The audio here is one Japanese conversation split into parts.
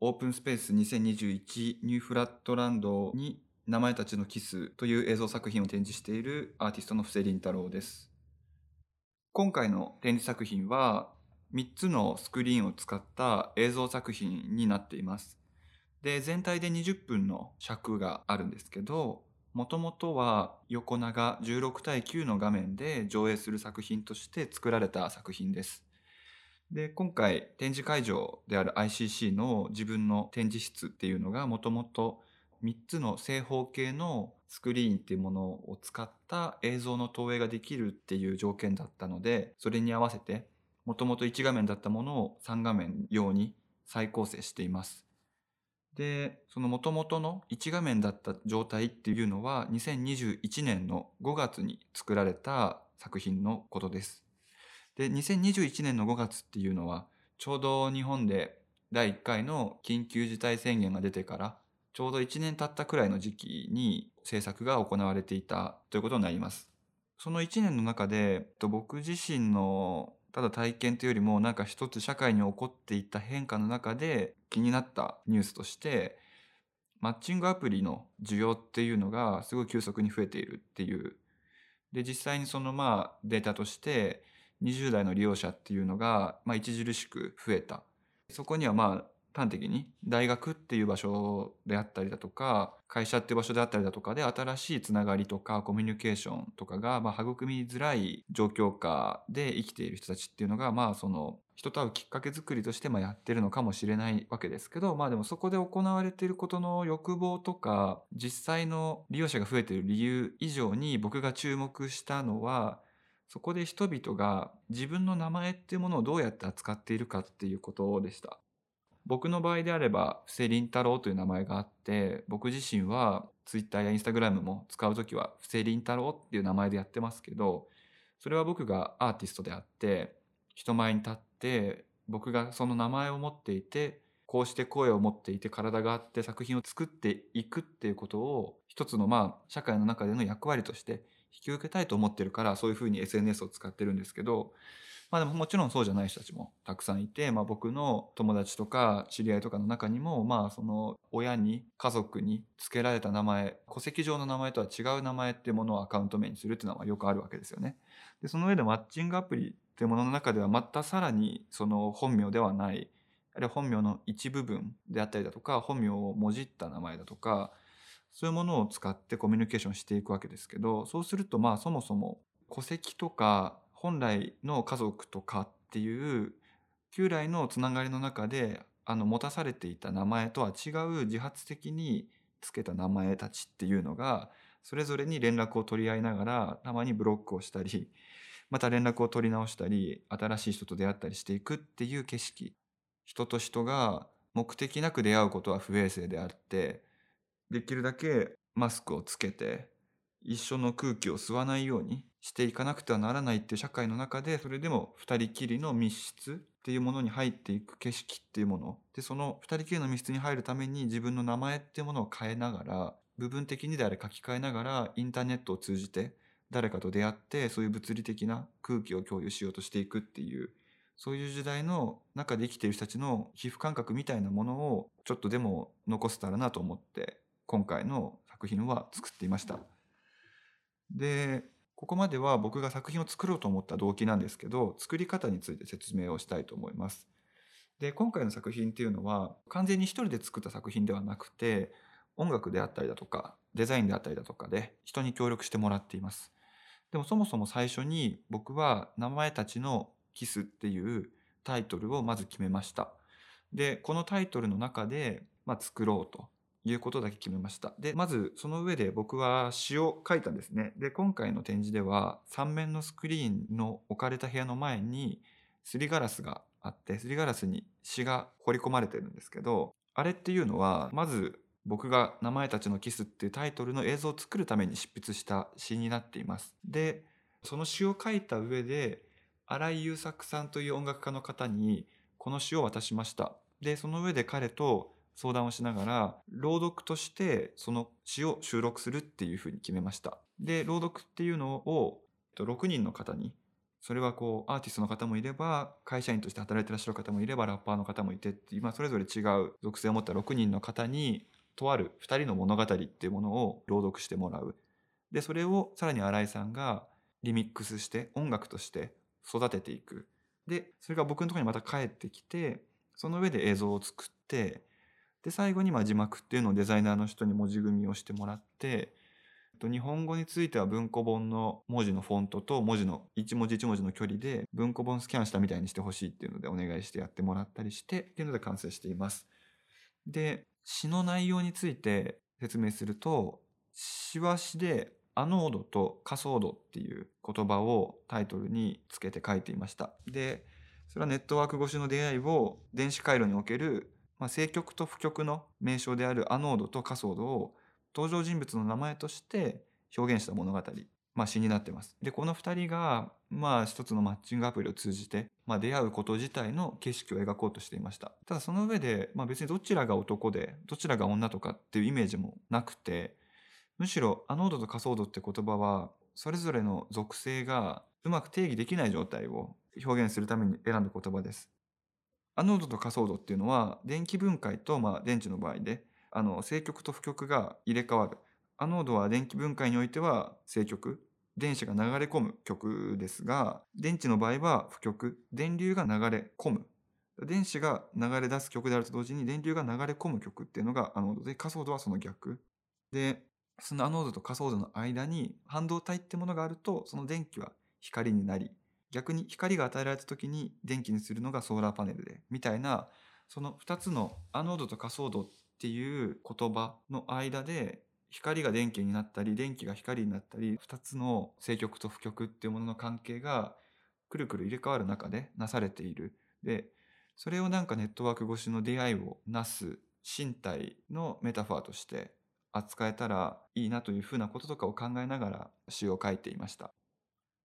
オープンスペース2021ニューフラットランドに名前たちのキスという映像作品を展示しているアーティストの布施凛太郎です。今回の展示作品は3つのスクリーンを使った映像作品になっています。で、全体で20分の尺があるんですけど、もともとは横長16対9の画面で上映する作品として作られた作品です。で、今回展示会場である ICC の自分の展示室っていうのがもともと3つの正方形のスクリーンっていうものを使った映像の投影ができるっていう条件だったので、それに合わせてもともと1画面だったものを3画面用に再構成しています。で、その元々の1画面だった状態っていうのは2021年の5月に作られた作品のことです。で、2021年の5月っていうのはちょうど日本で第1回の緊急事態宣言が出てからちょうど1年経ったくらいの時期に制作が行われていたということになります。その1年の中で僕自身のただ体験というよりもなんか一つ社会に起こっていった変化の中で気になったニュースとしてマッチングアプリの需要っていうのがすごい急速に増えているっていう。で実際にそのまあデータとして20代の利用者っていうのがまあ著しく増えた。そこにはまあ端的に大学っていう場所であったりだとか会社っていう場所であったりだとかで新しいつながりとかコミュニケーションとかがまあ育みづらい状況下で生きている人たちっていうのがまあその人と会うきっかけ作りとしてまやってるのかもしれないわけですけどまあでもそこで行われていることの欲望とか実際の利用者が増えている理由以上に僕が注目したのはそこで人々が自分の名前っていうものをどうやって扱っているかっていうことでした。僕の場合であれば布施凛太郎という名前があって僕自身は Twitter や Instagram も使う時は布施凛太郎っていう名前でやってますけどそれは僕がアーティストであって人前に立って僕がその名前を持っていてこうして声を持っていて体があって作品を作っていくっていうことを一つのまあ社会の中での役割として引き受けたいと思ってるからそういうふうに SNS を使ってるんですけどまあでももちろんそうじゃない人たちもたくさんいて、まあ、僕の友達とか知り合いとかの中にもまあその親に家族に付けられた名前戸籍上の名前とは違う名前っていうものをアカウント名にするっていうのはよくあるわけですよね。でその上でマッチングアプリっていうものの中ではまたさらにその本名ではないあるいは本名の一部分であったりだとか本名をもじった名前だとかそういうものを使ってコミュニケーションしていくわけですけどそうするとまあそもそも戸籍とか本来の家族とかっていう旧来のつながりの中であの持たされていた名前とは違う自発的につけた名前たちっていうのがそれぞれに連絡を取り合いながらたまにブロックをしたり また連絡を取り直したり新しい人と出会ったりしていくっていう景色。人と人が目的なく出会うことは不衛生であってできるだけマスクをつけて一緒の空気を吸わないようにしていかなくてはならないっていう社会の中でそれでも二人きりの密室っていうものに入っていく景色っていうものでその二人きりの密室に入るために自分の名前っていうものを変えながら部分的にであれ書き換えながらインターネットを通じて誰かと出会ってそういう物理的な空気を共有しようとしていくっていうそういう時代の中で生きている人たちの皮膚感覚みたいなものをちょっとでも残せたらなと思って今回の作品は作っていました。でここまでは僕が作品を作ろうと思った動機なんですけど作り方について説明をしたいと思います。で今回の作品っていうのは完全に一人で作った作品ではなくて音楽であったりだとかデザインであったりだとかで人に協力してもらっています。でもそもそも最初に僕は「名前たちのキス」っていうタイトルをまず決めました。でこのタイトルの中で、まあ、作ろうということだけ決めました。で、まずその上で僕は詩を書いたんですね。で、今回の展示では3面のスクリーンの置かれた部屋の前にすりガラスがあって、すりガラスに詩が彫り込まれてるんですけど、あれっていうのは、まず僕が名前たちのキスっていうタイトルの映像を作るために執筆した詩になっています。で、その詩を書いた上で、新井優作さんという音楽家の方にこの詩を渡しました。で、その上で彼と相談をしながら朗読としてその詩を収録するっていうふうに決めました。で朗読っていうのを6人の方にそれはこうアーティストの方もいれば会社員として働いてらっしゃる方もいればラッパーの方もいてって、それぞれ違う属性を持った6人の方にとある2人の物語っていうものを朗読してもらう。でそれをさらに新井さんがリミックスして音楽として育てていく。でそれが僕のところにまた帰ってきてその上で映像を作ってで最後にま字幕っていうのをデザイナーの人に文字組みをしてもらって日本語については文庫本の文字のフォントと文字の一文字一文字の距離で文庫本スキャンしたみたいにしてほしいっていうのでお願いしてやってもらったりしてっていうので完成しています。で詩の内容について説明すると詩は詩でアノードとカソードっていう言葉をタイトルにつけて書いていました。でそれはネットワーク越しの出会いを電子回路における、まあ、正極と負極の名称であるアノードとカソードを登場人物の名前として表現した物語、まあ、詩になってます。でこの2人がまあ一つのマッチングアプリを通じて、まあ、出会うこと自体の景色を描こうとしていました。ただその上で、まあ、別にどちらが男でどちらが女とかっていうイメージもなくてむしろアノードとカソードって言葉はそれぞれの属性がうまく定義できない状態を表現するために選んだ言葉です。アノードとカソードっていうのは電気分解とまあ電池の場合であの正極と負極が入れ替わる。アノードは電気分解においては正極。電子が流れ込む極ですが、電池の場合は負極。電流が流れ込む。電子が流れ出す極であると同時に電流が流れ込む極っていうのがアノードで、カソードはその逆。で、そのアノードとカソードの間に半導体ってものがあると、その電気は光になり、逆に光が与えられた時に電気にするのがソーラーパネルで、みたいな、その2つのアノードとカソードっていう言葉の間で光が電気になったり電気が光になったり2つの正極と負極っていうものの関係がくるくる入れ替わる中でなされている。でそれをなんかネットワーク越しの出会いをなす身体のメタファーとして扱えたらいいなというふうなこととかを考えながら詩を書いていました。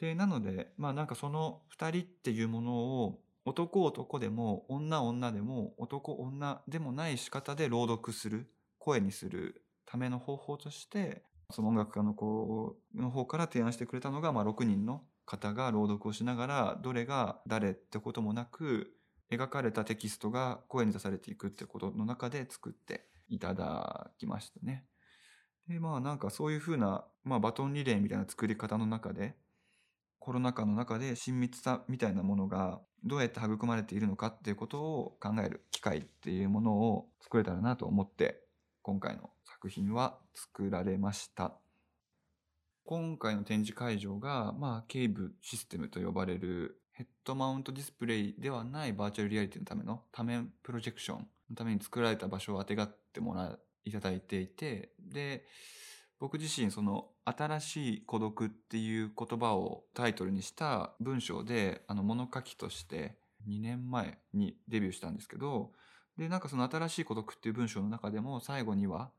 でなのでまあなんかその2人っていうものを男男でも女女でも男女でもない仕方で朗読する声にするための方法としてその音楽家の子の方から提案してくれたのが、まあ、6人の方が朗読をしながらどれが誰ってこともなく描かれたテキストが声に出されていくってことの中で作っていただきましたね。でまあなんかそういうふうな、まあ、バトンリレーみたいな作り方の中でコロナ禍の中で親密さみたいなものがどうやって育まれているのかっていうことを考える機会っていうものを作れたらなと思って今回の作品は作られました。今回の展示会場が、まあ、ケーブシステムと呼ばれるヘッドマウントディスプレイではないバーチャルリアリティのための多面プロジェクションのために作られた場所をあてがってもらいただいていて、で、僕自身その新しい孤独っていう言葉をタイトルにした文章であの物書きとして2年前にデビューしたんですけどでなんかその新しい孤独っていう文章の中でも最後には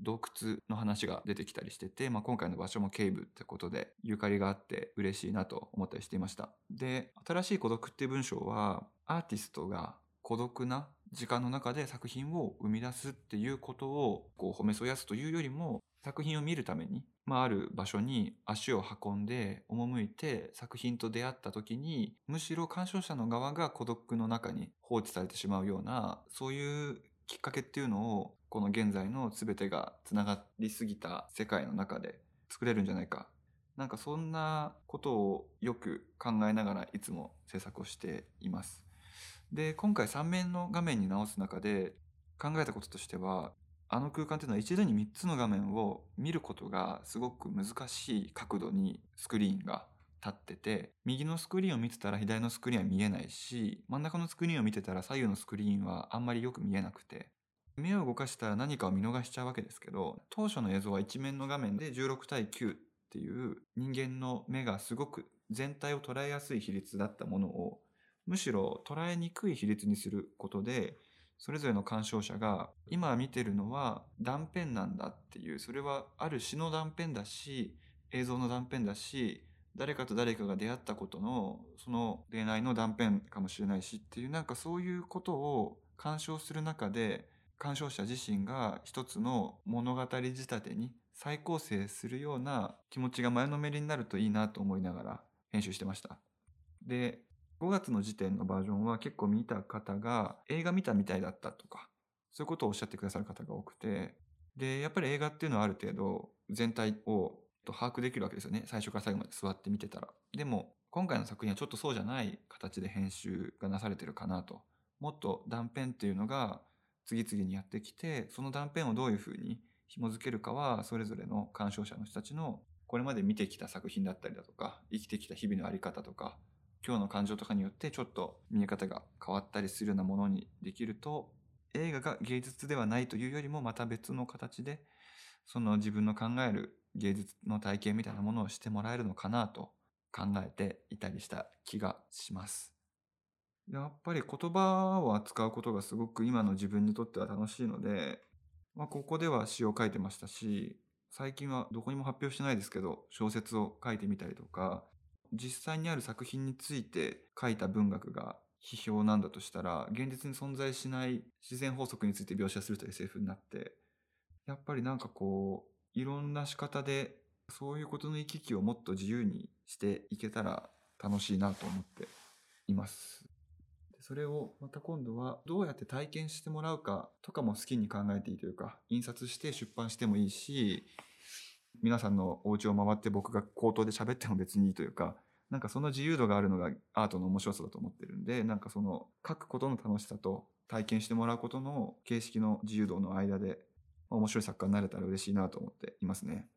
洞窟の話が出てきたりしてて、まあ、今回の場所もケーブってことでゆかりがあって嬉しいなと思ったりしていました。で新しい孤独っていう文章はアーティストが孤独な時間の中で作品を生み出すっていうことをこう褒めそやすというよりも作品を見るために、まあ、ある場所に足を運んで赴いて作品と出会った時にむしろ鑑賞者の側が孤独の中に放置されてしまうようなそういうきっかけっていうのをこの現在の全てがつながりすぎた世界の中で作れるんじゃないかなんかそんなことをよく考えながらいつも制作をしています。で今回3面の画面に直す中で考えたこととしてはあの空間っていうのは一度に3つの画面を見ることがすごく難しい角度にスクリーンが立ってて右のスクリーンを見てたら左のスクリーンは見えないし真ん中のスクリーンを見てたら左右のスクリーンはあんまりよく見えなくて目を動かしたら何かを見逃しちゃうわけですけど当初の映像は一面の画面で16対9っていう人間の目がすごく全体を捉えやすい比率だったものをむしろ捉えにくい比率にすることでそれぞれの鑑賞者が今見てるのは断片なんだっていうそれはある詩の断片だし映像の断片だし誰かと誰かが出会ったことのその恋愛の断片かもしれないしっていうなんかそういうことを鑑賞する中で鑑賞者自身が一つの物語仕立てに再構成するような気持ちが前のめりになるといいなと思いながら編集してました。で、5月の時点のバージョンは結構見た方が映画見たみたいだったとか、そういうことをおっしゃってくださる方が多くて、で、やっぱり映画っていうのはある程度全体を把握できるわけですよね。最初から最後まで座って見てたら。でも、今回の作品はちょっとそうじゃない形で編集がなされてるかなと。もっと断片っていうのが次々にやってきて、その断片をどういうふうに紐づけるかは、それぞれの鑑賞者の人たちのこれまで見てきた作品だったりだとか、生きてきた日々のあり方とか、今日の感情とかによってちょっと見え方が変わったりするようなものにできると、映画が芸術ではないというよりもまた別の形で、その自分の考える芸術の体験みたいなものをしてもらえるのかなと考えていたりした気がします。やっぱり言葉を扱うことがすごく今の自分にとっては楽しいので、まあ、ここでは詩を書いてましたし、最近はどこにも発表してないですけど、小説を書いてみたりとか、実際にある作品について書いた文学が批評なんだとしたら、現実に存在しない自然法則について描写すると SF になって、やっぱりなんかこう、いろんな仕方でそういうことの行き来をもっと自由にしていけたら楽しいなと思っています。それをまた今度はどうやって体験してもらうかとかも好きに考えていいというか、印刷して出版してもいいし、皆さんのお家を回って僕が口頭で喋っても別にいいというか、なんかその自由度があるのがアートの面白さだと思ってるんで、なんかその書くことの楽しさと体験してもらうことの形式の自由度の間で面白い作家になれたら嬉しいなと思っていますね。